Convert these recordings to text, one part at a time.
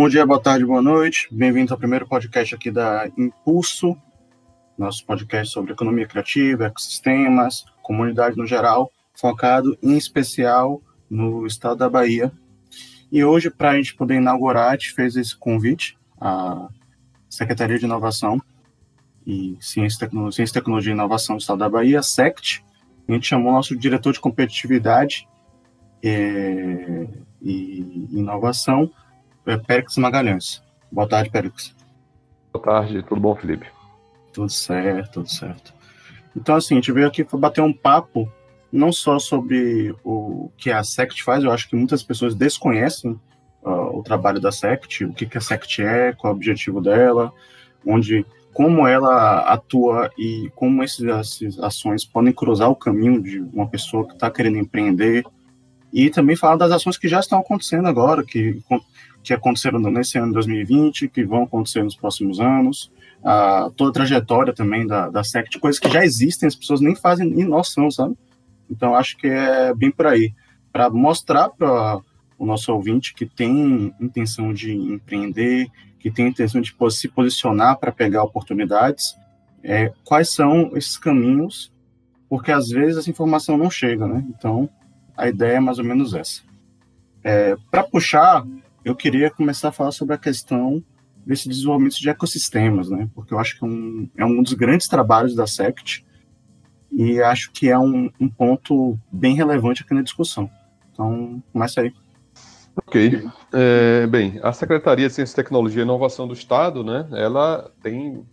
Bom dia, boa tarde, boa noite. Bem-vindo ao primeiro podcast aqui da Impulso, nosso podcast sobre economia criativa, ecossistemas, comunidade no geral, focado em especial no estado da Bahia. E hoje, para a gente poder inaugurar, a gente fez esse convite à Secretaria de Inovação e Ciência, Tecnologia, Ciência, Tecnologia e Inovação do Estado da Bahia, SECT. A gente chamou nosso diretor de competitividade é, e inovação, é Périx Magalhães. Boa tarde, Périx. Boa tarde, tudo bom, Felipe? Tudo certo, tudo certo. Então, assim, a gente veio aqui para bater um papo, não só sobre o que a SECT faz, eu acho que muitas pessoas desconhecem uh, o trabalho da SECT, o que, que a SECT é, qual é o objetivo dela, onde, como ela atua e como essas ações podem cruzar o caminho de uma pessoa que está querendo empreender, e também falar das ações que já estão acontecendo agora, que, que aconteceram nesse ano de 2020, que vão acontecer nos próximos anos, a, toda a trajetória também da, da SECT, coisas que já existem, as pessoas nem fazem nem noção, sabe? Então, acho que é bem por aí, para mostrar para o nosso ouvinte que tem intenção de empreender, que tem intenção de se posicionar para pegar oportunidades, é, quais são esses caminhos, porque às vezes essa informação não chega, né? Então, a ideia é mais ou menos essa. É, para puxar, eu queria começar a falar sobre a questão desse desenvolvimento de ecossistemas, né? Porque eu acho que é um, é um dos grandes trabalhos da SECT e acho que é um, um ponto bem relevante aqui na discussão. Então, começa aí. Ok. É, bem, a Secretaria de Ciência, Tecnologia e Inovação do Estado, né, ela tem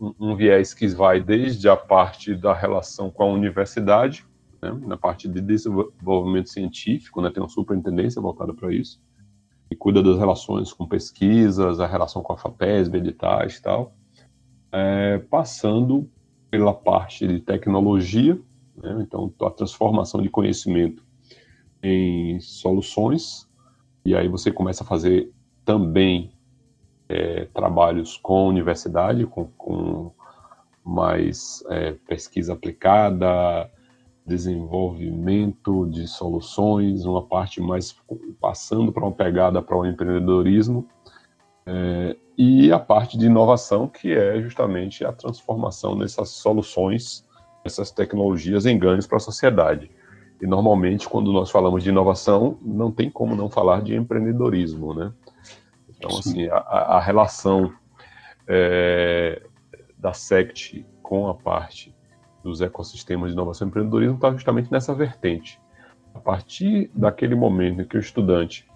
um, um, viés que vai desde a parte da relação com a universidade, né, na parte de desenvolvimento científico, né, tem uma superintendência voltada para isso, e cuida das relações com pesquisas, a relação com a FAPESB, editais e tal, é, passando pela parte de tecnologia, né, então a transformação de conhecimento em soluções, e aí você começa a fazer também é, trabalhos com universidade, com, com mais é, pesquisa aplicada, desenvolvimento de soluções, uma parte mais passando para uma pegada para o empreendedorismo, é, e a parte de inovação, que é justamente a transformação dessas soluções, essas tecnologias em ganhos para a sociedade. E normalmente, quando nós falamos de inovação, não tem como não falar de empreendedorismo, né? Então, assim, a, a relação é, da SECT com a parte dos ecossistemas de inovação e empreendedorismo está justamente nessa vertente. A partir daquele momento em que o estudante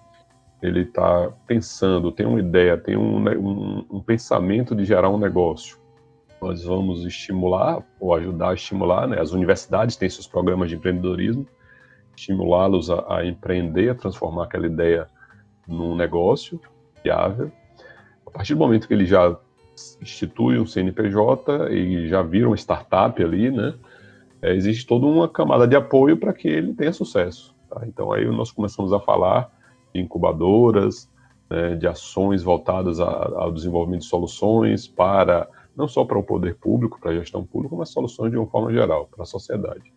ele está pensando, tem uma ideia, tem um, né, um, um, pensamento de gerar um negócio, nós vamos estimular ou ajudar a estimular, né? As universidades têm seus programas de empreendedorismo, estimulá-los a, a empreender, a transformar aquela ideia num negócio viável. A partir do momento que ele já institui um CNPJ e já vira uma startup ali, né? É, existe toda uma camada de apoio para que ele tenha sucesso. Tá? Então aí nós começamos a falar de incubadoras, né, de ações voltadas a, ao desenvolvimento de soluções para não só para o poder público, para a gestão pública, mas soluções de uma forma geral para a sociedade.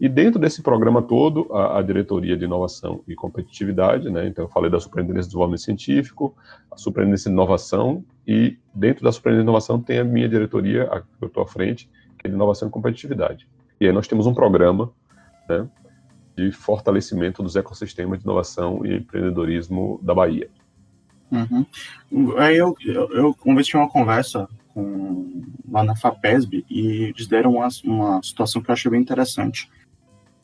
E dentro desse programa todo, a, a, Diretoria de Inovação e Competitividade, né, então eu falei da Superintendência de Desenvolvimento Científico, a Superintendência de Inovação, e dentro da Superintendência de Inovação tem a minha diretoria, a que eu estou à frente, que é de Inovação e Competitividade. E aí nós temos um programa né, de fortalecimento dos ecossistemas de inovação e empreendedorismo da Bahia. Uhum. Aí eu, eu, eu tive uma conversa com, lá na FAPESB e eles deram uma, uma situação que eu achei bem interessante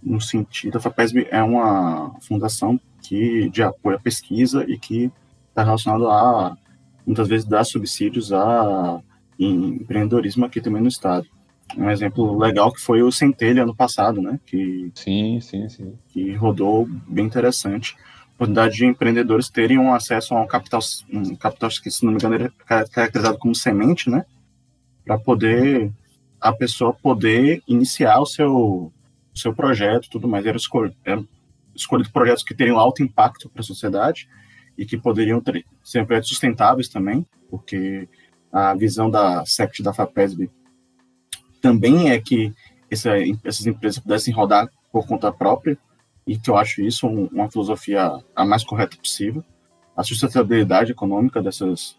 no sentido, a FAPESB é uma fundação que de apoio à pesquisa e que está relacionado a, muitas vezes, dar subsídios a empreendedorismo aqui também no estado. Um exemplo legal que foi o Centelha ano passado, né? Que, sim, sim, sim. Que rodou bem interessante. A oportunidade de empreendedores terem um acesso a um capital, um capital que, se não me engano, é caracterizado como semente, né? Para poder a pessoa poder iniciar o seu seu projeto tudo mais. Eram escol era escolhido projetos que teriam alto impacto para a sociedade e que poderiam ter, ser projetos sustentáveis também, porque a visão da SECT da FAPESB também é que essa, essas empresas pudessem rodar por conta própria, e que eu acho isso um, uma filosofia a mais correta possível. a sustentabilidade econômica dessas,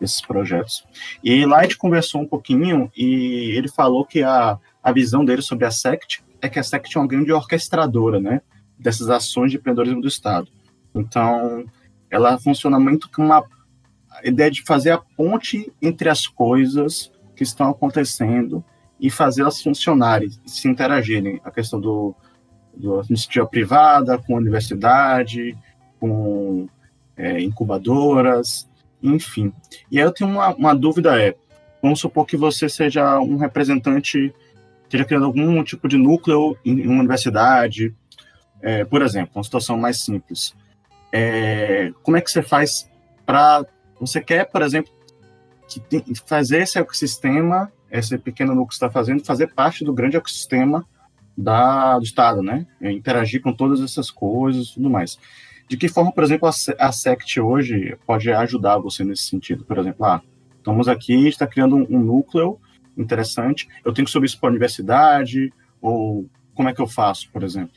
desses projetos. E lá a gente conversou um pouquinho e ele falou que a, a visão dele sobre a SECT é que a SECT é uma grande orquestradora, né, dessas ações de empreendedorismo do Estado. Então, ela funciona muito com uma ideia de fazer a ponte entre as coisas que estão acontecendo e fazê-las funcionarem, se interagirem. A questão do, do iniciativa privada, com a universidade, com é, incubadoras, enfim. E aí eu tenho uma, uma dúvida é, vamos supor que você seja um representante, esteja criando algum tipo de núcleo em uma universidade, é, por exemplo, uma situação mais simples. É, como é que você faz para... Você quer, por exemplo, que tem, fazer esse ecossistema, esse pequeno núcleo que está fazendo, fazer parte do grande ecossistema da, do Estado, né? Interagir com todas essas coisas e tudo mais. De que forma, por exemplo, a, a SECT hoje pode ajudar você nesse sentido? Por exemplo, ah, estamos aqui, está criando um, um, núcleo interessante, eu tenho que subir isso para a universidade, ou como é que eu faço, por exemplo?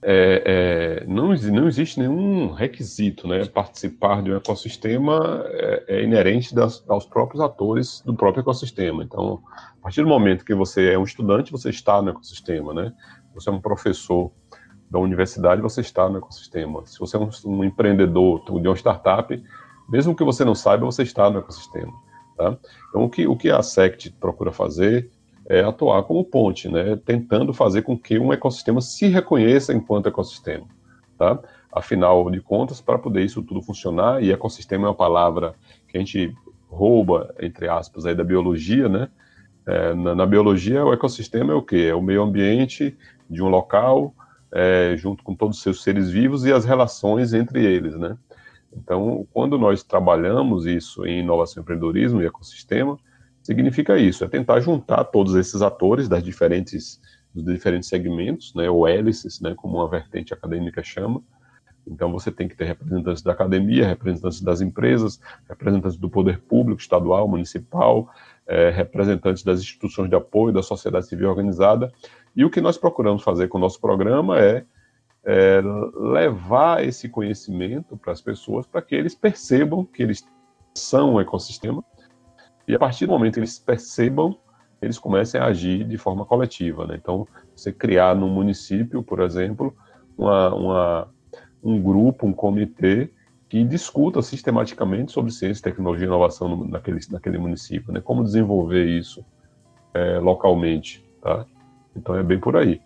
É, é, não, não existe nenhum requisito, né? Participar de um ecossistema é, é inerente das, aos próprios atores do próprio ecossistema. Então, a partir do momento que você é um estudante, você está no ecossistema, né? Você é um professor, da universidade, você está no ecossistema. Se você é um, um, empreendedor de uma startup, mesmo que você não saiba, você está no ecossistema. Tá? Então, o que, o que a SECT procura fazer é atuar como ponte, né? tentando fazer com que um ecossistema se reconheça enquanto ecossistema. Tá? Afinal de contas, para poder isso tudo funcionar, e ecossistema é uma palavra que a gente rouba, entre aspas, aí da biologia, né? É, na, na, biologia, o ecossistema é o quê? É o meio ambiente de um local é, junto com todos os seus seres vivos e as relações entre eles, né? Então, quando nós trabalhamos isso em inovação empreendedorismo e ecossistema, significa isso, é tentar juntar todos esses atores das diferentes dos diferentes segmentos, né, ou hélices, né, como uma vertente acadêmica chama. Então, você tem que ter representantes da academia, representantes das empresas, representantes do poder público, estadual, municipal, é, representantes das instituições de apoio, da sociedade civil organizada, e o que nós procuramos fazer com o nosso programa é, é levar esse conhecimento para as pessoas, para que eles percebam que eles são um ecossistema, e a partir do momento que eles percebam, eles comecem a agir de forma coletiva. Né? Então, você criar no município, por exemplo, uma, uma, um grupo, um comitê que discuta sistematicamente sobre ciência, tecnologia e inovação no, naquele, naquele município, né? como desenvolver isso é, localmente. Tá? Então é bem por aí.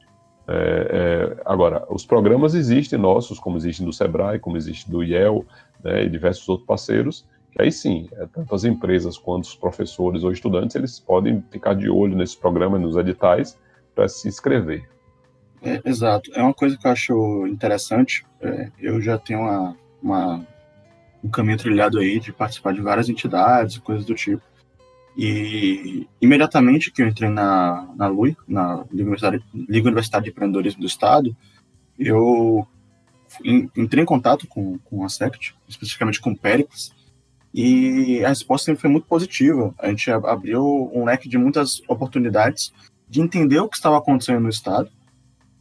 É, é, agora, os programas existem nossos, como existem do Sebrae, como existe do IEL né, e diversos outros parceiros, que aí sim, é, tanto as empresas quanto os professores ou estudantes, eles podem ficar de olho nesse programa, nos editais, para se inscrever. É, exato. É uma coisa que eu acho interessante. É, eu já tenho uma, uma, um caminho trilhado aí de participar de várias entidades, coisas do tipo. E imediatamente que eu entrei na, na LUI, na Liga Universitária, Liga Universitária de Empreendedorismo do Estado, eu entrei em contato com, com a SECT, especificamente com o Pericles, e a resposta sempre foi muito positiva. A gente abriu um leque de muitas oportunidades de entender o que estava acontecendo no Estado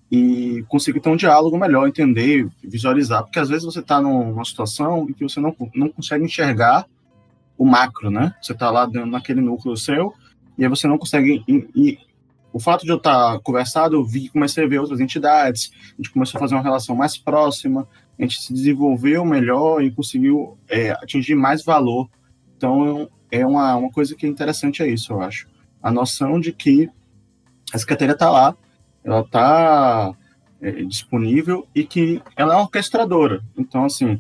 e conseguir ter um diálogo melhor, entender, visualizar, porque às vezes você está numa situação em que você não, não consegue enxergar o macro, né? Você está lá dentro naquele núcleo seu e aí você não consegue. E, e o fato de eu estar tá conversado, eu vi, comecei a ver outras entidades, a gente começou a fazer uma relação mais próxima, a gente se desenvolveu melhor e conseguiu é, atingir mais valor. Então, é uma, uma coisa que é interessante é isso, eu acho. A noção de que a secretaria está lá, ela está é, disponível e que ela é orquestradora. Então, assim,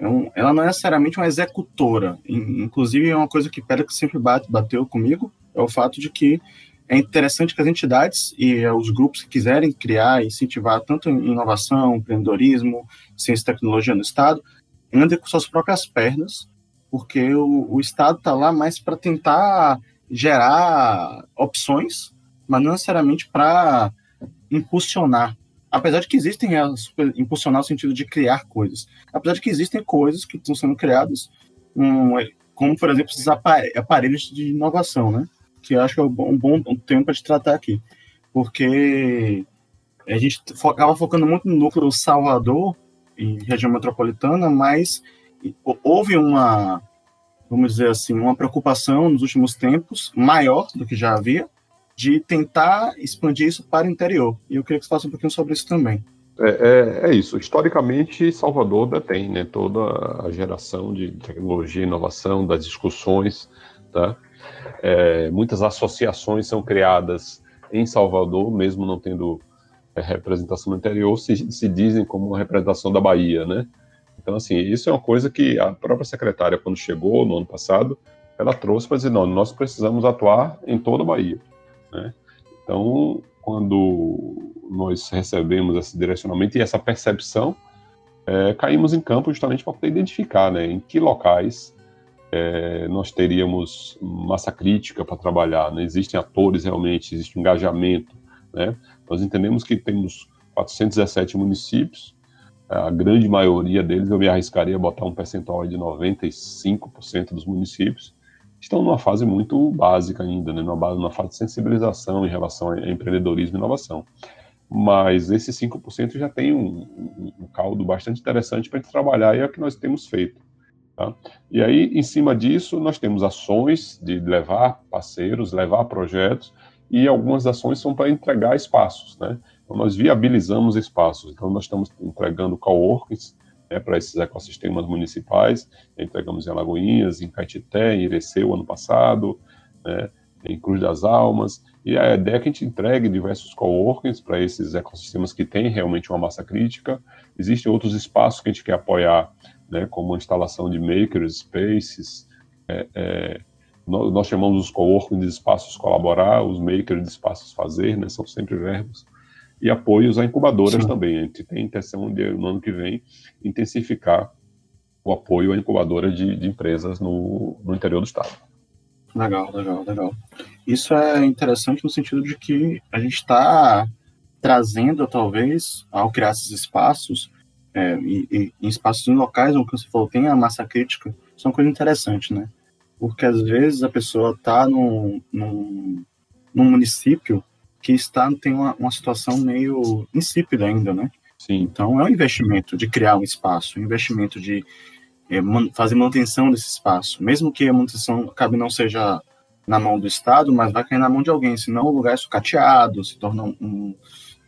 um, ela não é necessariamente uma executora. Inclusive, é uma coisa que Pérez sempre bate, bateu comigo, é o fato de que é interessante que as entidades e os grupos que quiserem criar e incentivar tanto inovação, empreendedorismo, ciência e tecnologia no Estado, andem com suas próprias pernas, porque o, o Estado está lá mais para tentar gerar opções, mas não necessariamente para impulsionar apesar de que existem elas, impulsionar no sentido de criar coisas, apesar de que existem coisas que estão sendo criadas, um, como, por exemplo, esses aparelhos de inovação, né? Que eu acho que é um bom, tempo para te tratar aqui. Porque a gente acaba focando muito no núcleo Salvador e região metropolitana, mas houve uma, vamos dizer assim, uma preocupação nos últimos tempos, maior do que já havia, de tentar expandir isso para o interior. E eu queria que você falasse um pouquinho sobre isso também. É, é, é, isso. Historicamente, Salvador detém né, toda a geração de tecnologia inovação, das discussões. Tá? É, muitas associações são criadas em Salvador, mesmo não tendo é, representação no interior, se, se dizem como uma representação da Bahia. Né? Então, assim, isso é uma coisa que a própria secretária, quando chegou no ano passado, ela trouxe para dizer: não, nós precisamos atuar em toda a Bahia. Né? Então, quando nós recebemos esse direcionamento e essa percepção, é, caímos em campo justamente para poder identificar né, em que locais é, nós teríamos massa crítica para trabalhar. Né? Existem atores realmente, existe engajamento. Né? Nós entendemos que temos 417 municípios, a grande maioria deles, eu me arriscaria a botar um percentual de 95% dos municípios, estão numa fase muito básica ainda, né, numa, numa fase de sensibilização em relação a empreendedorismo e inovação. Mas esses 5% já tem um, um, caldo bastante interessante para a gente trabalhar e é o que nós temos feito. Tá? E aí, em cima disso, nós temos ações de levar parceiros, levar projetos, e algumas ações são para entregar espaços. Né? Então, nós viabilizamos espaços. Então, nós estamos entregando coworkings, né, para esses ecossistemas municipais. Entregamos em Alagoinhas, em Caetité, em Ireceu ano passado, né, em Cruz das Almas. E a ideia é que a gente entregue diversos coworkings para esses ecossistemas que têm realmente uma massa crítica. Existem outros espaços que a gente quer apoiar, né, como a instalação de makers, spaces. É, é, nós, chamamos os coworkings de espaços colaborar, os makers de espaços fazer, né, são sempre verbos e apoios a incubadoras Sim. também. A gente tem a intenção de, no ano que vem, intensificar o apoio a incubadoras de, de empresas no, no interior do estado. Legal, legal, legal. Isso é interessante no sentido de que a gente está trazendo, talvez, ao criar esses espaços, é, e, em espaços em locais onde você falou tem a massa crítica, são coisas interessantes, né? Porque às vezes a pessoa está num, num, num município que está tem uma, uma situação meio insípida ainda, né? Sim. Então é um investimento de criar um espaço, um investimento de é, man, fazer manutenção desse espaço, mesmo que a manutenção acabe não seja na mão do Estado, mas vai cair na mão de alguém, senão o lugar é sucateado, se torna um,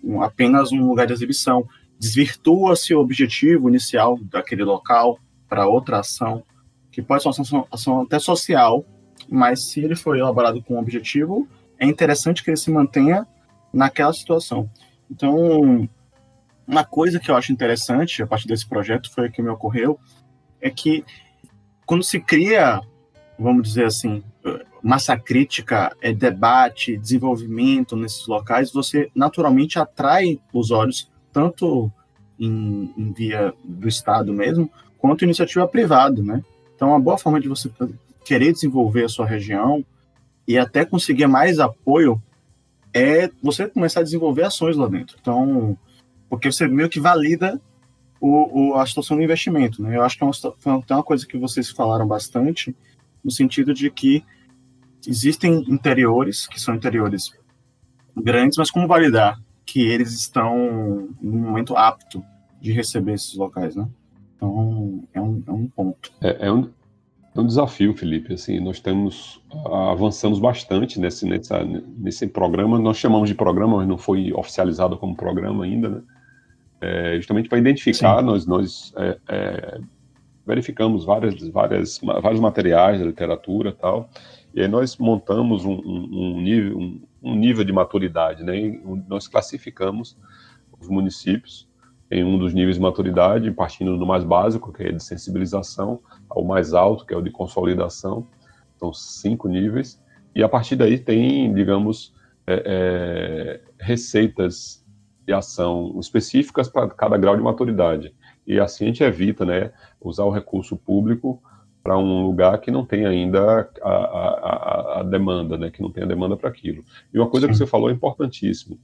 um, apenas um lugar de exibição, desvirtua-se o objetivo inicial daquele local para outra ação, que pode ser uma ação, ação até social, mas se ele for elaborado com um objetivo, é interessante que ele se mantenha naquela situação. Então, uma coisa que eu acho interessante a partir desse projeto foi que me ocorreu é que quando se cria, vamos dizer assim, massa crítica, é debate, desenvolvimento nesses locais, você naturalmente atrai os olhos tanto em, em via do Estado mesmo, quanto iniciativa privada, né? Então, uma boa forma de você querer desenvolver a sua região e até conseguir mais apoio é você começar a desenvolver ações lá dentro. Então, porque você meio que valida o, o, a situação do investimento, né? Eu acho que é uma, uma coisa que vocês falaram bastante, no sentido de que existem interiores, que são interiores grandes, mas como validar que eles estão no momento apto de receber esses locais, né? Então, é um, é um ponto. É, é, um, é um desafio, Felipe. Assim, nós temos avançamos bastante nesse, nessa, nesse programa. Nós chamamos de programa, mas não foi oficializado como programa ainda, né? É, justamente para identificar, Sim. nós, nós é, é, verificamos várias, várias, vários materiais da literatura tal, e aí nós montamos um, um, um nível, um, um, nível de maturidade, né? nós classificamos os municípios em um dos níveis de maturidade, partindo do mais básico, que é de sensibilização, ao mais alto, que é o de consolidação. São cinco níveis. E a partir daí tem, digamos, é, é, receitas de ação específicas para cada grau de maturidade. E assim a gente evita né, usar o recurso público para um lugar que não tem ainda a, a, a, demanda, né, que não tem a demanda para aquilo. E uma coisa Sim. que você falou é importantíssimo.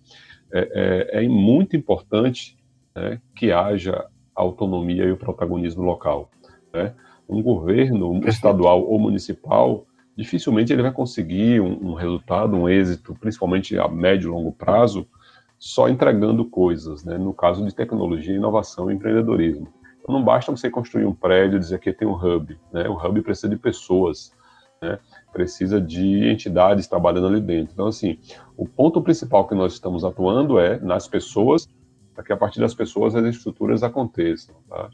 É, é, é muito importante né, que haja autonomia e o protagonismo local. Né? Um governo estadual ou municipal dificilmente ele vai conseguir um, um, resultado, um êxito, principalmente a médio e longo prazo, só entregando coisas, né? no caso de tecnologia, inovação e empreendedorismo. Então, não basta você construir um prédio e dizer que tem um hub, né? O hub precisa de pessoas, né? Precisa de entidades trabalhando ali dentro. Então, assim, o ponto principal que nós estamos atuando é nas pessoas, para que a partir das pessoas as estruturas aconteçam, tá?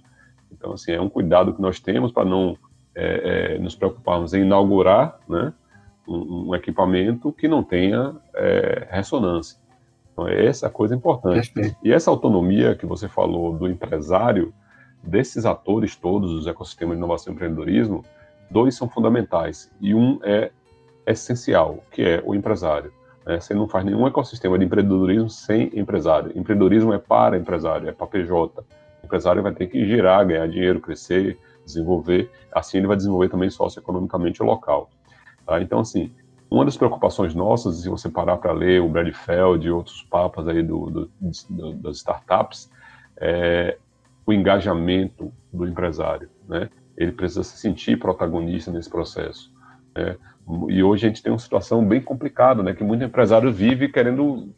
Então, assim, é um cuidado que nós temos para não é, é, nos preocuparmos em inaugurar, né? Um, um equipamento que não tenha é, ressonância. Então, é essa coisa importante. E essa autonomia que você falou do empresário, desses atores todos dos ecossistemas de inovação e empreendedorismo, dois são fundamentais e um é essencial, que é o empresário. Né? Você não faz nenhum ecossistema de empreendedorismo sem empresário. Empreendedorismo é para empresário, é para PJ. O empresário vai ter que girar, ganhar dinheiro, crescer, desenvolver. Assim ele vai desenvolver também socioeconomicamente o local. Tá? Então, assim, uma das preocupações nossas, se você parar para ler o Brad Feld e outros papas aí do, do, do, das startups, é o engajamento do empresário, né? Ele precisa se sentir protagonista nesse processo. Né? E hoje a gente tem uma situação bem complicada, né? Que muito empresário vive querendo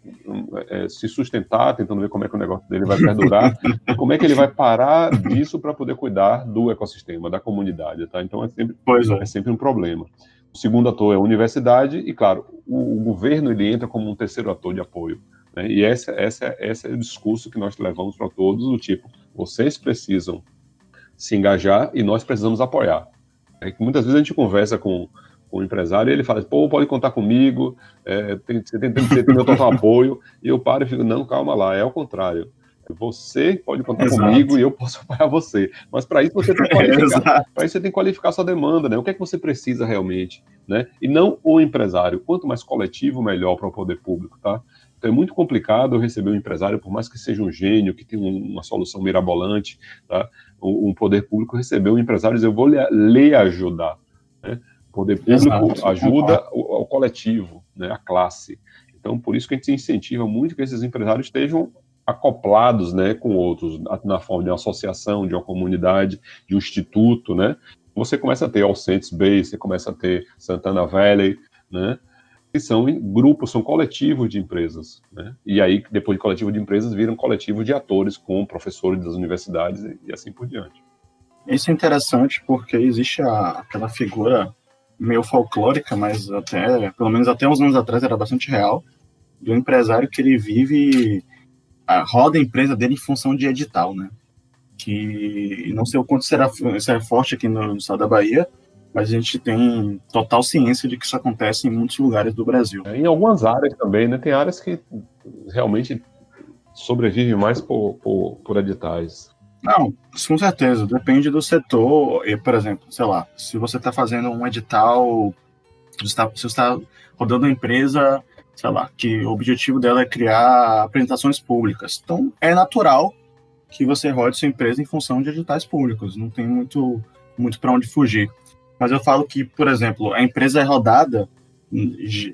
é, se sustentar, tentando ver como é que o negócio dele vai perdurar, como é que ele vai parar disso para poder cuidar do ecossistema, da comunidade, tá? Então é sempre, é. é sempre um problema. O segundo ator é a universidade e, claro, o, o governo ele entra como um terceiro ator de apoio. Né? E esse, essa, esse é o discurso que nós levamos para todos, do tipo, vocês precisam se engajar e nós precisamos apoiar. É que muitas vezes a gente conversa com o empresário ele fala, pô, pode contar comigo, é, tem, você tem, tem, tem meu total apoio, e eu paro e fico, não, calma lá, é o contrário. Você pode contar Exato. comigo e eu posso apoiar você. Mas para isso você tem que qualificar. para isso você tem que qualificar sua demanda, né? O que é que você precisa realmente, né? E não o empresário. Quanto mais coletivo, melhor para o poder público, tá? Então é muito complicado receber um empresário, por mais que seja um gênio, que tenha uma solução mirabolante, tá? Um poder público receber um empresário e dizer, eu vou lhe, lhe ajudar. Né? O poder público Exato. ajuda o, o coletivo, né? a classe. Então, por isso que a gente incentiva muito que esses empresários estejam acoplados né, com outros, na forma de uma associação, de uma comunidade, de um instituto, né? Você começa a ter Alcentes Bay, você começa a ter Santana Valley, né? Que são grupos, são coletivos de empresas, né? E aí, depois de coletivo de empresas, viram coletivo de atores com professores das universidades e, assim por diante. Isso é interessante porque existe a, aquela figura meio folclórica, mas até, pelo menos até uns anos atrás, era bastante real, do empresário que ele vive roda a empresa dele em função de edital, né? Que não sei o quanto será, será forte aqui no, no estado da Bahia, mas a gente tem total ciência de que isso acontece em muitos lugares do Brasil. É, em algumas áreas também, né? Tem áreas que realmente sobrevivem mais por, por, por editais. Não, com certeza. Depende do setor. E, por exemplo, sei lá, se você está fazendo um edital, se você está rodando uma empresa sei lá, que o objetivo dela é criar apresentações públicas. Então, é natural que você rode sua empresa em função de editais públicos, não tem muito, muito para onde fugir. Mas eu falo que, por exemplo, a empresa é rodada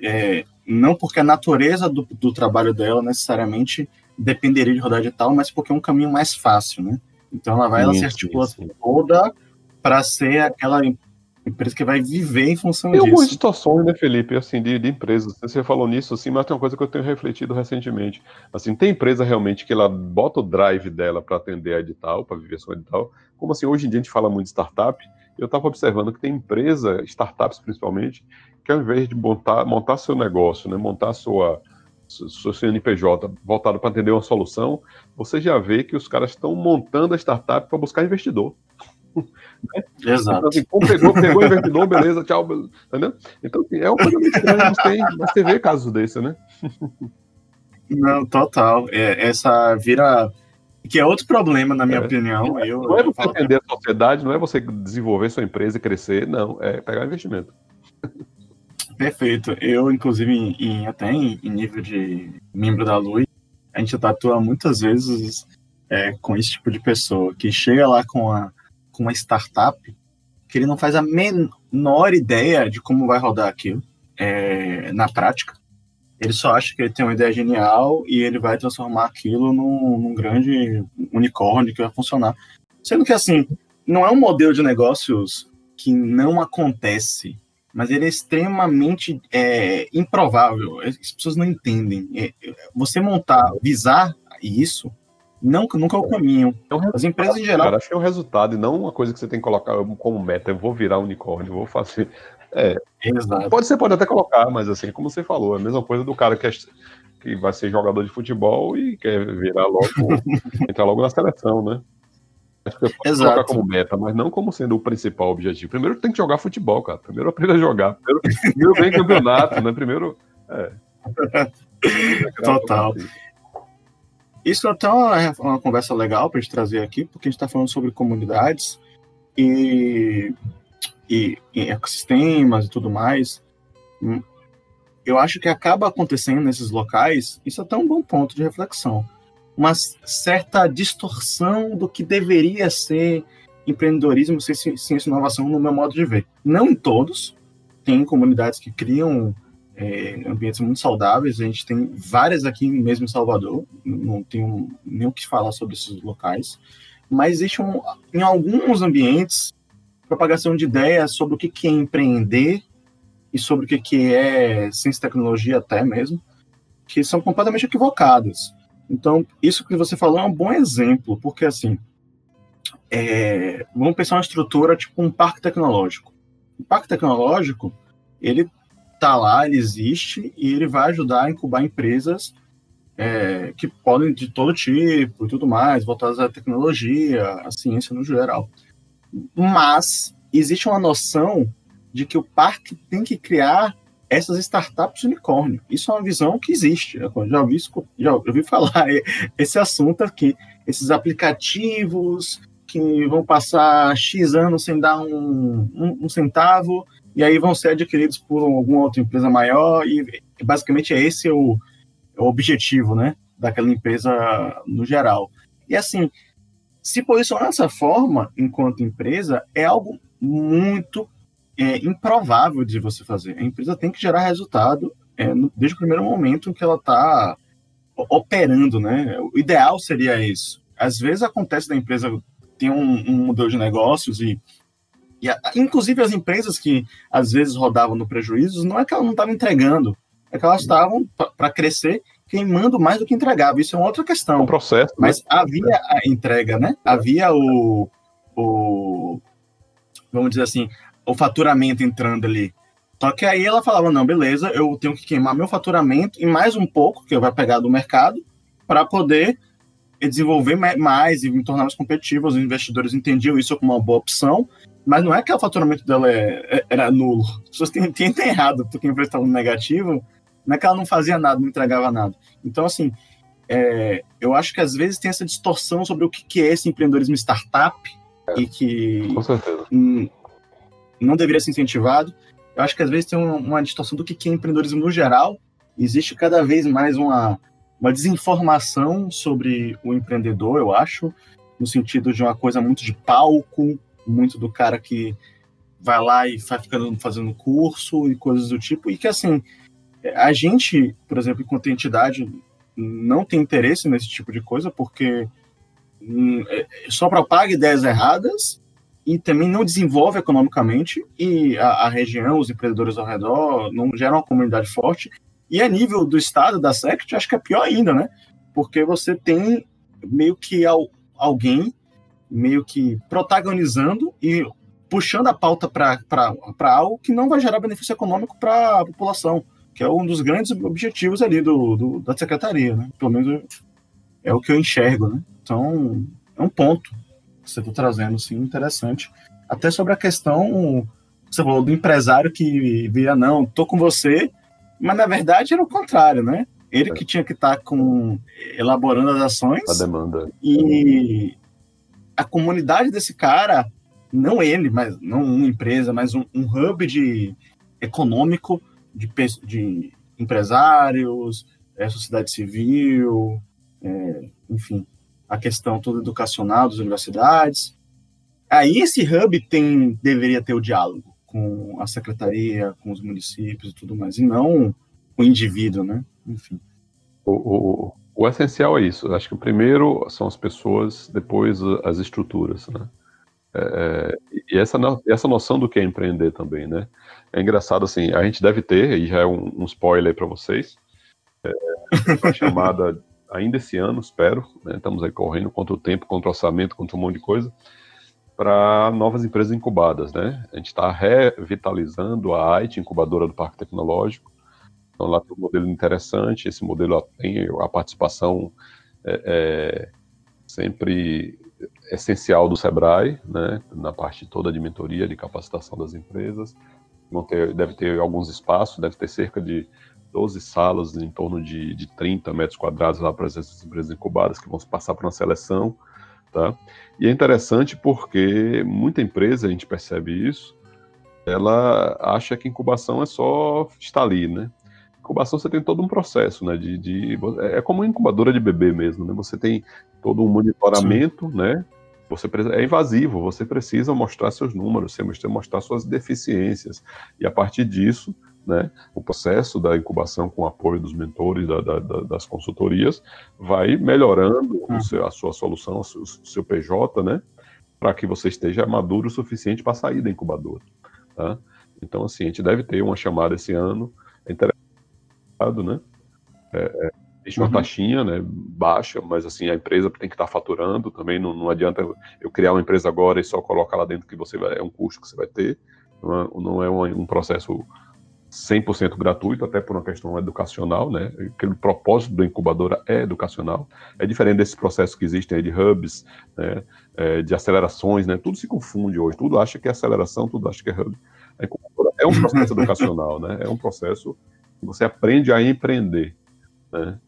é, não porque a natureza do, do trabalho dela necessariamente dependeria de rodar edital, mas porque é um caminho mais fácil, né? Então ela vai, ela se articula toda para ser aquela empresa que vai viver em função tem disso. Tem algumas situações, né, Felipe, assim, de, de empresas. Você falou nisso, assim, mas tem uma coisa que eu tenho refletido recentemente. Assim, tem empresa realmente que ela bota o drive dela para atender a edital, para viver sua edital. Como assim, hoje em dia a gente fala muito de startup, eu estava observando que tem empresa, startups principalmente, que ao invés de montar, montar seu negócio, né, montar sua seu CNPJ voltado para atender uma solução, você já vê que os caras estão montando a startup para buscar investidor. Exato. Então, assim, pegou, pegou o investidor, beleza, tchau, beleza, entendeu? Então, assim, é uma coisa muito estranha, mas, tem, mas você vê casos desse, né? Não, total. É, essa vira. Que é outro problema, na minha é. opinião. Eu, não é você atender a sociedade, não é você desenvolver sua empresa e crescer, não. É pegar investimento. Perfeito. Eu, inclusive, em, em, até em, em, nível de membro da Lui, a gente atua muitas vezes é, com esse tipo de pessoa que chega lá com a com uma startup que ele não faz a menor ideia de como vai rodar aquilo é, na prática. Ele só acha que ele tem uma ideia genial e ele vai transformar aquilo num, num grande unicórnio que vai funcionar. Sendo que, assim, não é um modelo de negócios que não acontece, mas ele é extremamente é, improvável. As pessoas não entendem. É, você montar, visar isso não, nunca é o caminho. É um As empresas em geral. Cara, acho que é um resultado e não uma coisa que você tem que colocar como meta. Eu vou virar unicórnio, vou fazer. É. Exato. Pode ser, pode até colocar, mas assim, como você falou, é a mesma coisa do cara que, é, que vai ser jogador de futebol e quer virar logo, entrar logo na seleção, né? Acho que Exato. colocar como meta, mas não como sendo o principal objetivo. Primeiro tem que jogar futebol, cara. Primeiro aprenda a jogar. Primeiro, primeiro vem campeonato, né? Primeiro. É. Total. Isso é até uma, uma conversa legal para a gente trazer aqui, porque a gente está falando sobre comunidades e, e, e, ecossistemas e tudo mais. Hum, eu acho que acaba acontecendo nesses locais, isso é até um bom ponto de reflexão, uma certa distorção do que deveria ser empreendedorismo, ciência e inovação, no meu modo de ver. Não em todos, tem comunidades que criam é, ambientes muito saudáveis. A gente tem várias aqui mesmo em Salvador, não tenho nem o que falar sobre esses locais, mas existe um, em alguns ambientes propagação de ideias sobre o que, é empreender e sobre o que é ciência e tecnologia até mesmo, que são completamente equivocadas. Então, isso que você falou é um bom exemplo, porque assim, é, vamos pensar uma estrutura tipo um parque tecnológico. O parque tecnológico, ele está lá, ele existe e ele vai ajudar a incubar empresas é, que podem de todo tipo e tudo mais, voltadas à tecnologia, à ciência no geral. Mas existe uma noção de que o parque tem que criar essas startups unicórnio. Isso é uma visão que existe. Já ouvi, já ouvi falar esse assunto aqui. Esses aplicativos que vão passar X anos sem dar um, um, um centavo e aí vão ser adquiridos por alguma outra empresa maior, e basicamente é esse o, o objetivo, né, daquela empresa no geral. E assim, se posicionar dessa forma, enquanto empresa, é algo muito é, improvável de você fazer. A empresa tem que gerar resultado é, no, desde o primeiro momento que ela está operando, né? O ideal seria isso. Às vezes acontece da empresa ter um, um modelo de negócios e e, inclusive, as empresas que às vezes rodavam no prejuízo, não é que elas não estavam entregando, é que elas estavam, para crescer, queimando mais do que entregavam. Isso é uma outra questão. Um processo. Né? Mas né? havia a entrega, né? Havia o, o. Vamos dizer assim, o faturamento entrando ali. Só que aí ela falava: não, beleza, eu tenho que queimar meu faturamento e mais um pouco, que eu vou pegar do mercado, para poder desenvolver mais e me tornar mais competitivo. Os investidores entendiam isso como uma boa opção mas não é que o faturamento dela é, é, era nulo. As pessoas têm, têm errado, porque a empresa estava no negativo, não é que ela não fazia nada, não entregava nada. Então, assim, é, eu acho que às vezes tem essa distorção sobre o que é esse empreendedorismo startup é, e que não deveria ser incentivado. Eu acho que às vezes tem uma distorção do que é empreendedorismo no geral. Existe cada vez mais uma, uma desinformação sobre o empreendedor, eu acho, no sentido de uma coisa muito de palco, muito do cara que vai lá e vai ficando fazendo curso e coisas do tipo, e que assim, a gente, por exemplo, enquanto entidade, não tem interesse nesse tipo de coisa, porque hum, é, só propaga ideias erradas e também não desenvolve economicamente, e a, a, região, os empreendedores ao redor, não geram uma comunidade forte. E a nível do Estado, da SECT, acho que é pior ainda, né? Porque você tem meio que al, alguém meio que protagonizando e puxando a pauta para algo que não vai gerar benefício econômico para a população, que é um dos grandes objetivos ali do, do, da secretaria, né? Pelo menos é o que eu enxergo, né? Então, é um ponto você está trazendo, assim, interessante. Até sobre a questão, você falou do empresário que via, não, tô com você, mas na verdade era o contrário, né? Ele que tinha que estar tá com elaborando as ações. A demanda. E, a comunidade desse cara, não ele, mas não uma empresa, mas um, um hub de econômico de, de empresários, é, sociedade civil, é, enfim, a questão toda educacional das universidades. Aí esse hub tem deveria ter o diálogo com a secretaria, com os municípios e tudo mais, e não o indivíduo, né? Enfim. O, o, o essencial é isso. Acho que o primeiro são as pessoas, depois as estruturas, né? É, e essa, essa noção do que é empreender também, né? É engraçado assim, a gente deve ter, e já é um, um spoiler para vocês, é, a chamada ainda esse ano, espero, né, estamos aí correndo contra o tempo, contra o orçamento, contra um monte de coisa, para novas empresas incubadas, né? A gente está revitalizando a IT, incubadora do Parque Tecnológico. Então lá tem um modelo interessante, esse modelo tem a participação é, é, sempre essencial do Sebrae, né? Na parte toda de mentoria, de capacitação das empresas. Ter, deve ter alguns espaços, deve ter cerca de 12 salas em torno de, de 30 metros quadrados lá para essas empresas incubadas que vão passar por uma seleção Tá? E é interessante porque muita empresa, a gente percebe isso, ela acha que incubação é só estar ali, né? Incubação você tem todo um processo, né? De, de é como uma incubadora de bebê mesmo, né? Você tem todo um monitoramento, Sim. né? Você é invasivo, você precisa mostrar seus números, você precisa mostrar suas deficiências. E a partir disso, né, o processo da incubação com o apoio dos mentores, da, da, das consultorias, vai melhorando uhum. seu, a sua solução, o seu, seu PJ, né, para que você esteja maduro o suficiente para sair da incubadora. Tá? Então, assim, a gente deve ter uma chamada esse ano, é interessado, né? É, é, existe uma uhum. taxinha, né, baixa, mas assim, a empresa tem que estar tá faturando também, não, não adianta eu criar uma empresa agora e só colocar lá dentro que você vai, é um custo que você vai ter, não é, não é um, um processo 100% gratuito, até por uma questão educacional, né? Aquele propósito da incubadora é educacional. É diferente desses processos que existem aí de hubs, né? É, de acelerações, né? Tudo se confunde hoje. Tudo acha que é aceleração, tudo acha que é hub. A incubadora é um processo educacional, né? É um processo que você aprende a empreender, né?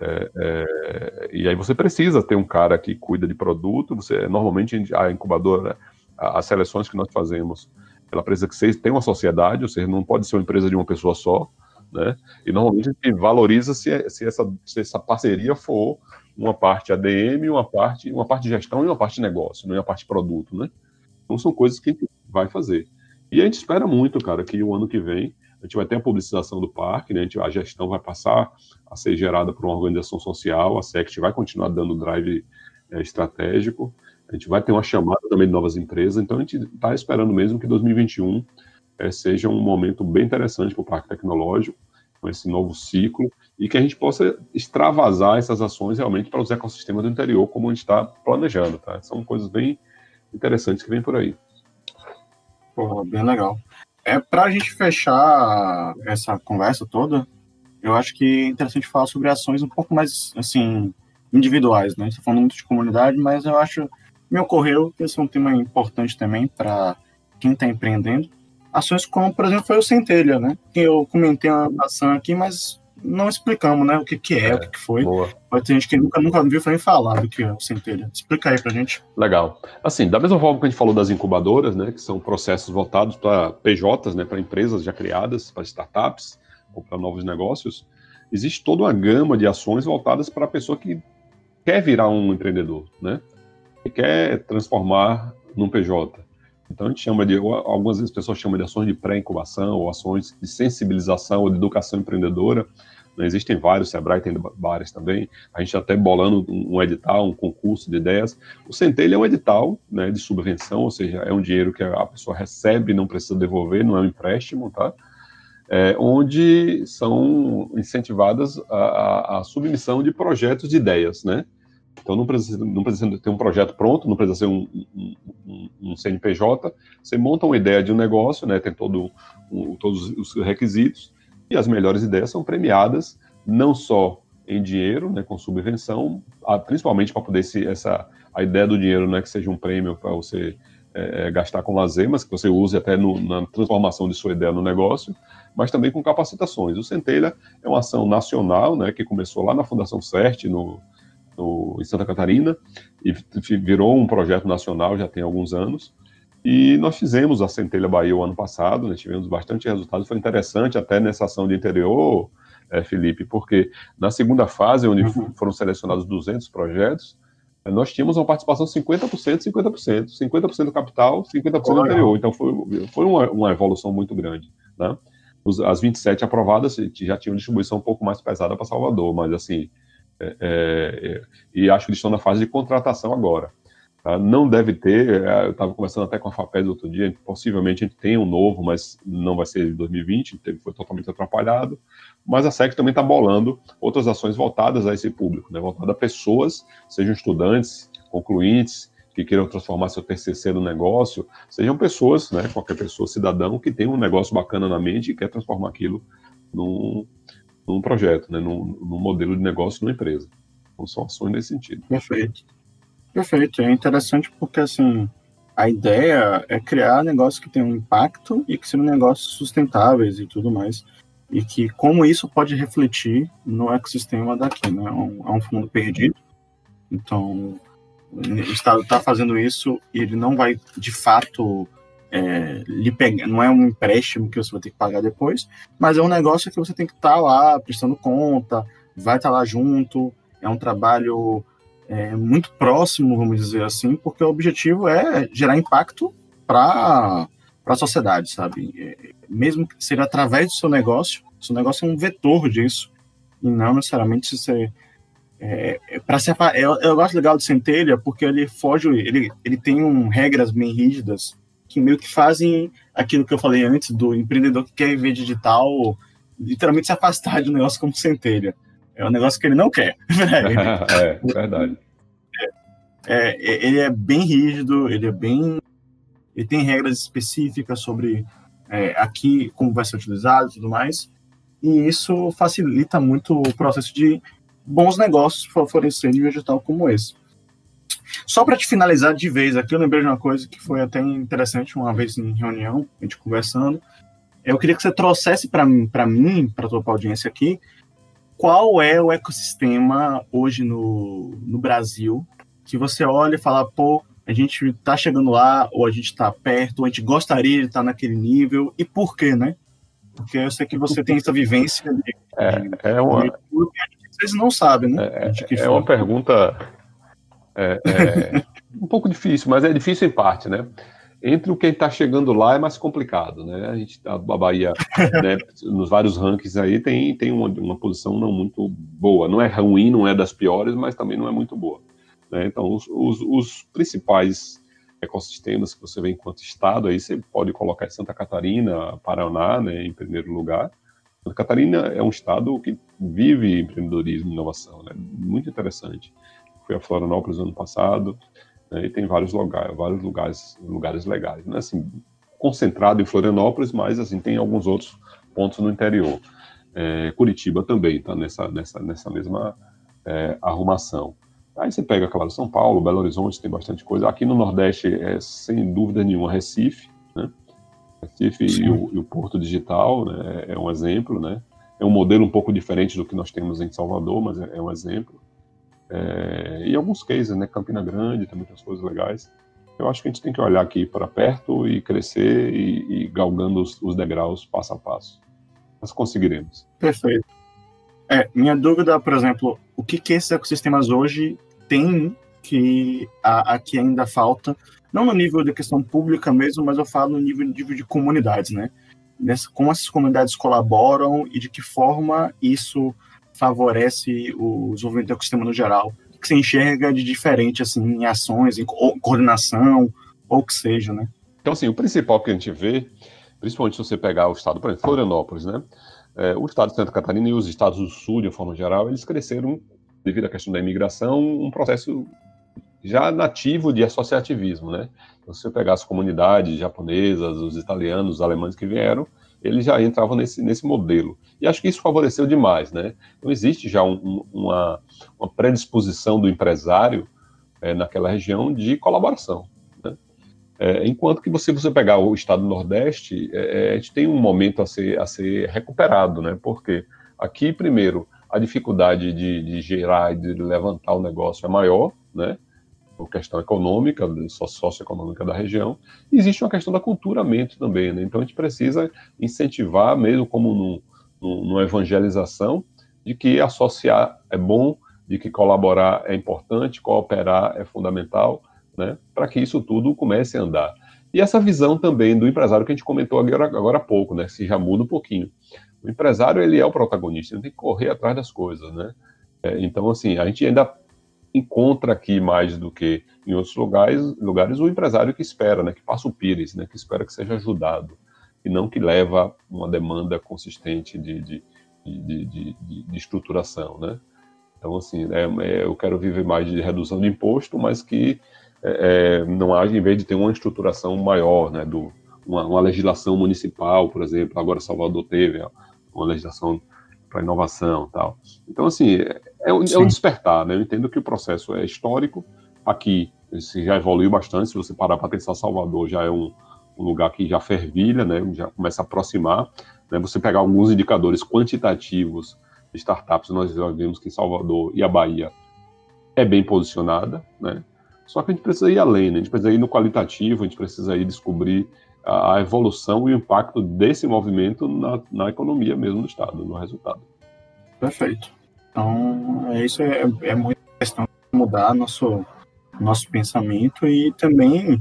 É, é, e aí você precisa ter um cara que cuida de produto. Você normalmente a incubadora, as seleções que nós fazemos ela precisa que você tenha uma sociedade, ou seja, não pode ser uma empresa de uma pessoa só, né? E normalmente a gente valoriza se, se, essa, se essa parceria for uma parte ADM, uma parte, uma parte gestão e uma parte negócio, não é uma parte produto, né? Então são coisas que a gente vai fazer. E a gente espera muito, cara, que o ano que vem a gente vai ter a publicização do parque, né? A, gente, a gestão vai passar a ser gerada por uma organização social, a SECT vai continuar dando drive é, estratégico, a gente vai ter uma chamada também de novas empresas, então a gente está esperando mesmo que 2021 é, seja um momento bem interessante para o Parque Tecnológico, com esse novo ciclo, e que a gente possa extravasar essas ações realmente para os ecossistemas do interior, como a gente está planejando, tá? São coisas bem interessantes que vêm por aí. Porra, bem legal. É para a gente fechar essa conversa toda, eu acho que é interessante falar sobre ações um pouco mais, assim, individuais, né? Estou falando muito de comunidade, mas eu acho me ocorreu que esse é um tema importante também para quem está empreendendo. Ações como, por exemplo, foi o Centelha, né? Eu comentei uma ação aqui, mas não explicamos, né? O que, que é, é o que, que foi. Boa. Pode ter gente que nunca, nunca viu nem falar do que é o Centelha. Explica aí pra gente. Legal. Assim, da mesma forma que a gente falou das incubadoras, né? Que são processos voltados para PJs, né? Para empresas já criadas, para startups ou para novos negócios, existe toda uma gama de ações voltadas para a pessoa que quer virar um empreendedor, né? Quer transformar num PJ. Então a gente chama de, algumas vezes as pessoas chamam de ações de pré-incubação ou ações de sensibilização ou de educação empreendedora. Né? Existem vários, Sebrae tem várias também. A gente até bolando um edital, um concurso de ideias. O Centelha é um edital né, de subvenção, ou seja, é um dinheiro que a pessoa recebe e não precisa devolver, não é um empréstimo, tá? É, onde são incentivadas a, a, a submissão de projetos de ideias, né? Então não precisa, não precisa ter um projeto pronto, não precisa ser um, um, um CNPJ. Você monta uma ideia de um negócio, né, tem todo, todos os requisitos, e as melhores ideias são premiadas, não só em dinheiro, né, com subvenção, principalmente para poder se essa a ideia do dinheiro não é que seja um prêmio para você é, é, gastar com lazer, mas que você use até no, na transformação de sua ideia no negócio, mas também com capacitações. O Centelha é uma ação nacional, né, que começou lá na Fundação CERT, no, no, em Santa Catarina e virou um projeto nacional já tem alguns anos. E nós fizemos a Centelha Bahia o ano passado, né, tivemos bastante resultados. Foi interessante até nessa ação de interior, é, Felipe, porque na segunda fase, onde uhum. foram selecionados 200 projetos, é, nós tínhamos uma participação 50%, 50%. 50% do capital, 50% do interior. Então foi, foi uma, uma evolução muito grande. Né? as 27 aprovadas já tinham distribuição um pouco mais pesada para Salvador, mas assim, é, é, e acho que eles estão na fase de contratação agora. Tá? Não deve ter, é, eu estava conversando até com a FAPES outro dia, possivelmente a gente tem um novo, mas não vai ser de 2020, teve, foi totalmente atrapalhado, mas a SEC também está bolando outras ações voltadas a esse público, né, voltadas a pessoas, sejam estudantes, concluintes, que queiram transformar seu TCC no negócio, sejam pessoas, né, qualquer pessoa, cidadão, que tem um negócio bacana na mente e quer transformar aquilo num, num projeto, né, num, num modelo de negócio numa empresa. Então, são ações nesse sentido. Perfeito. Perfeito. É interessante porque, assim, a ideia é criar negócios que tenham um impacto e que sejam negócios sustentáveis e tudo mais. E que como isso pode refletir no ecossistema daqui, né? É um, é um fundo perdido. Então, o Estado está fazendo isso e ele não vai, de fato, é, lhe pegar. Não é um empréstimo que você vai ter que pagar depois, mas é um negócio que você tem que estar tá lá prestando conta, vai estar tá lá junto. É um trabalho é, muito próximo, vamos dizer assim, porque o objetivo é gerar impacto para a sociedade, sabe? É, mesmo que seja através do seu negócio, seu negócio é um vetor disso, e não necessariamente ser é, é para se eu, eu gosto legal do Centelha porque ele foge, ele, ele tem um, regras bem rígidas que meio que fazem aquilo que eu falei antes do empreendedor que quer viver digital, literalmente se afastar de um negócio como Centelha. É um negócio que ele não quer. é, verdade. É, é, ele é bem rígido, ele é bem. Ele tem regras específicas sobre é, aqui como vai ser utilizado e tudo mais. E isso facilita muito o processo de bons negócios favorecer em vegetal como esse. Só para te finalizar de vez aqui, eu lembrei de uma coisa que foi até interessante uma vez em reunião, a gente conversando. Eu queria que você trouxesse para mim, para para tua audiência aqui, qual é o ecossistema hoje no, no Brasil que você olha e fala, pô, a gente está chegando lá, ou a gente está perto, ou a gente gostaria de estar tá naquele nível, e por quê, né? Porque eu sei que você tem essa vivência de, é, de, é uma... de, vocês não sabem, né? É, é uma pergunta é, é um pouco difícil, mas é difícil em parte, né? Entre o que está chegando lá é mais complicado, né? A gente a Bahia, né, nos vários rankings aí tem tem uma, uma, posição não muito boa. Não é ruim, não é das piores, mas também não é muito boa. Né? Então, os, os, os, principais ecossistemas que você vê enquanto estado aí você pode colocar Santa Catarina, Paraná, né, em primeiro lugar. Santa Catarina é um estado que vive empreendedorismo e inovação, né? Muito interessante. Fui a Florianópolis ano passado né, e tem vários lugares, vários lugares, lugares legais, né? Assim, concentrado em Florianópolis, mas assim tem alguns outros pontos no interior. É, Curitiba também está nessa, nessa, nessa mesma é, arrumação. Aí você pega, claro, São Paulo, Belo Horizonte, tem bastante coisa. Aqui no Nordeste, é sem dúvida nenhuma, Recife, né? Recife e o, e o, Porto Digital né? é um exemplo, né? É um modelo um pouco diferente do que nós temos em Salvador, mas é, é um exemplo. É, e alguns cases, né? Campina Grande também tem as coisas legais. Eu acho que a gente tem que olhar aqui para perto e crescer e, e galgando os, os, degraus passo a passo. Nós conseguiremos. Perfeito. É, minha dúvida, por exemplo, o que, que esses ecossistemas hoje têm que aqui ainda falta, não no nível da questão pública mesmo, mas eu falo no nível, nível de comunidades, né? Nessa, como essas comunidades colaboram e de que forma isso favorece o desenvolvimento do ecossistema no geral. O que você enxerga de diferente, assim, em ações, em coordenação, ou o que seja, né? Então, assim, o principal que a gente vê, principalmente se você pegar o estado, por exemplo, Florianópolis, né? É, o estado de Santa Catarina e os estados do sul, de uma forma geral, eles cresceram, devido à questão da imigração, um processo já nativo de associativismo, né? Então, se você pegar as comunidades japonesas, os italianos, os alemães que vieram, eles já entravam nesse, nesse modelo. E acho que isso favoreceu demais, né? Então, existe já um, uma, uma predisposição do empresário é, naquela região de colaboração. Né? É, enquanto que você, você pegar o estado do Nordeste, é, a gente tem um momento a ser, a ser recuperado, né? Porque aqui, primeiro, a dificuldade de, de gerar e de levantar o negócio é maior, né? Uma questão econômica, socioeconômica da região, e existe uma questão da culturamento também, né? Então a gente precisa incentivar, mesmo como numa evangelização, de que associar é bom, de que colaborar é importante, cooperar é fundamental, né? Para que isso tudo comece a andar. E essa visão também do empresário que a gente comentou agora, agora há pouco, né? Se já muda um pouquinho. O empresário, ele é o protagonista, ele tem que correr atrás das coisas, né? É, então, assim, a gente ainda encontra aqui mais do que em outros lugares, lugares o empresário que espera, né, que passa o pires, né, que espera que seja ajudado, e não que leva uma demanda consistente de, de, de, de, de estruturação, né. Então, assim, é, é, eu quero viver mais de redução de imposto, mas que é, é não haja, em vez de ter uma estruturação maior, né, do, uma, uma legislação municipal, por exemplo, agora Salvador teve uma legislação para inovação tal. Então, assim, é, um, é um despertar, né? Eu entendo que o processo é histórico. Aqui se já evoluiu bastante. Se você parar para pensar, Salvador já é um, um, lugar que já fervilha, né? Já começa a aproximar. Né? Você pegar alguns indicadores quantitativos de startups, nós já vimos que Salvador e a Bahia é bem posicionada, né? Só que a gente precisa ir além, né? A gente precisa ir no qualitativo, a gente precisa ir descobrir a evolução e o impacto desse movimento na, na economia mesmo do Estado, no resultado. Perfeito. Então, é isso é, é muito questão de mudar nosso, nosso pensamento e também,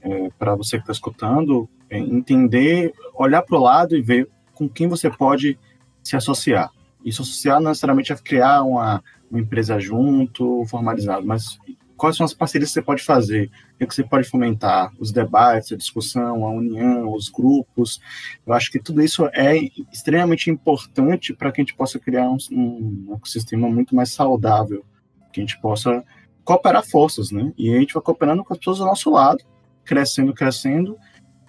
é, para você que está escutando, é, entender, olhar para o lado e ver com quem você pode se associar. Isso associar não necessariamente a criar uma, uma empresa junto, formalizado, mas quais são as parcerias que você pode fazer, o que você pode fomentar, os debates, a discussão, a união, os grupos. Eu acho que tudo isso é extremamente importante para que a gente possa criar um, um ecossistema muito mais saudável, que a gente possa cooperar forças, né? E a gente vai cooperando com as pessoas do nosso lado, crescendo, crescendo,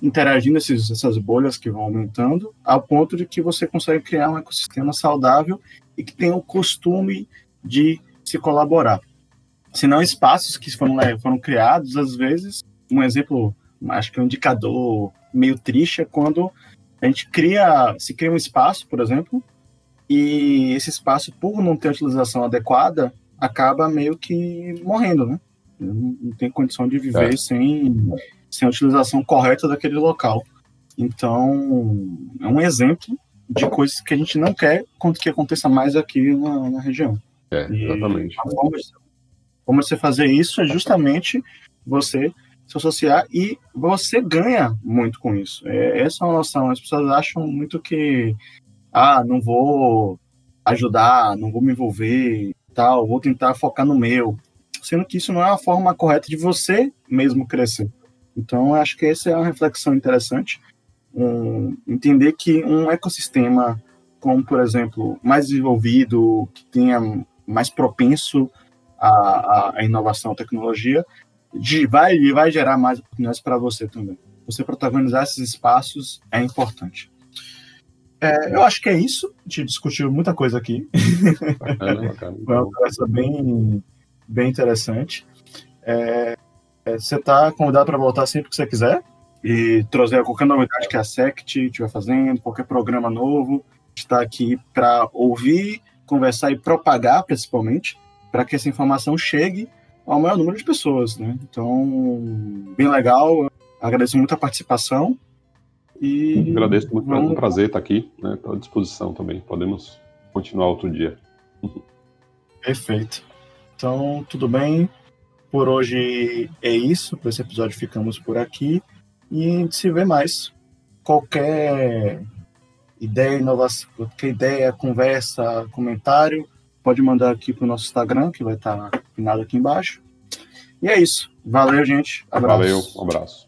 interagindo esses, essas bolhas que vão aumentando, ao ponto de que você consegue criar um ecossistema saudável e que tenha o costume de se colaborar senão espaços que foram, foram criados, às vezes, um exemplo, acho que um indicador meio triste é quando a gente cria, se cria um espaço, por exemplo, e esse espaço, por não ter utilização adequada, acaba meio que morrendo, né? Não tem condição de viver é. sem, sem a utilização correta daquele local. Então, é um exemplo de coisas que a gente não quer que aconteça mais aqui na, na região. É, exatamente. E como você fazer isso é justamente você se associar e você ganha muito com isso. É, essa é uma noção. As pessoas acham muito que, ah, não vou ajudar, não vou me envolver, tal, vou tentar focar no meu, sendo que isso não é a forma correta de você mesmo crescer. Então, acho que essa é uma reflexão interessante. Um, entender que um ecossistema, como por exemplo, mais desenvolvido, que tenha mais propenso a, a inovação, a tecnologia, de, vai, vai gerar mais oportunidades para você também. Você protagonizar esses espaços é importante. É, eu acho que é isso. A gente discutiu muita coisa aqui. Bacana, bacana. Foi uma conversa bem, bem interessante. É, é você está convidado para voltar sempre que você quiser e trazer qualquer novidade que a SECT estiver fazendo, qualquer programa novo. Está aqui para ouvir, conversar e propagar, principalmente para que essa informação chegue ao maior número de pessoas, né? Então, bem legal. Agradeço muito a participação. E agradeço muito, vamos... é um prazer estar aqui, né? Estou à disposição também. Podemos continuar outro dia. Perfeito. Então, tudo bem. Por hoje é isso. Para esse episódio ficamos por aqui. E a gente se vê mais. Qualquer ideia, inovação, qualquer ideia, conversa, comentário, pode mandar aqui pro nosso Instagram, que vai estar tá pinado aqui embaixo. E é isso. Valeu, gente. Abraço. Valeu, um abraço.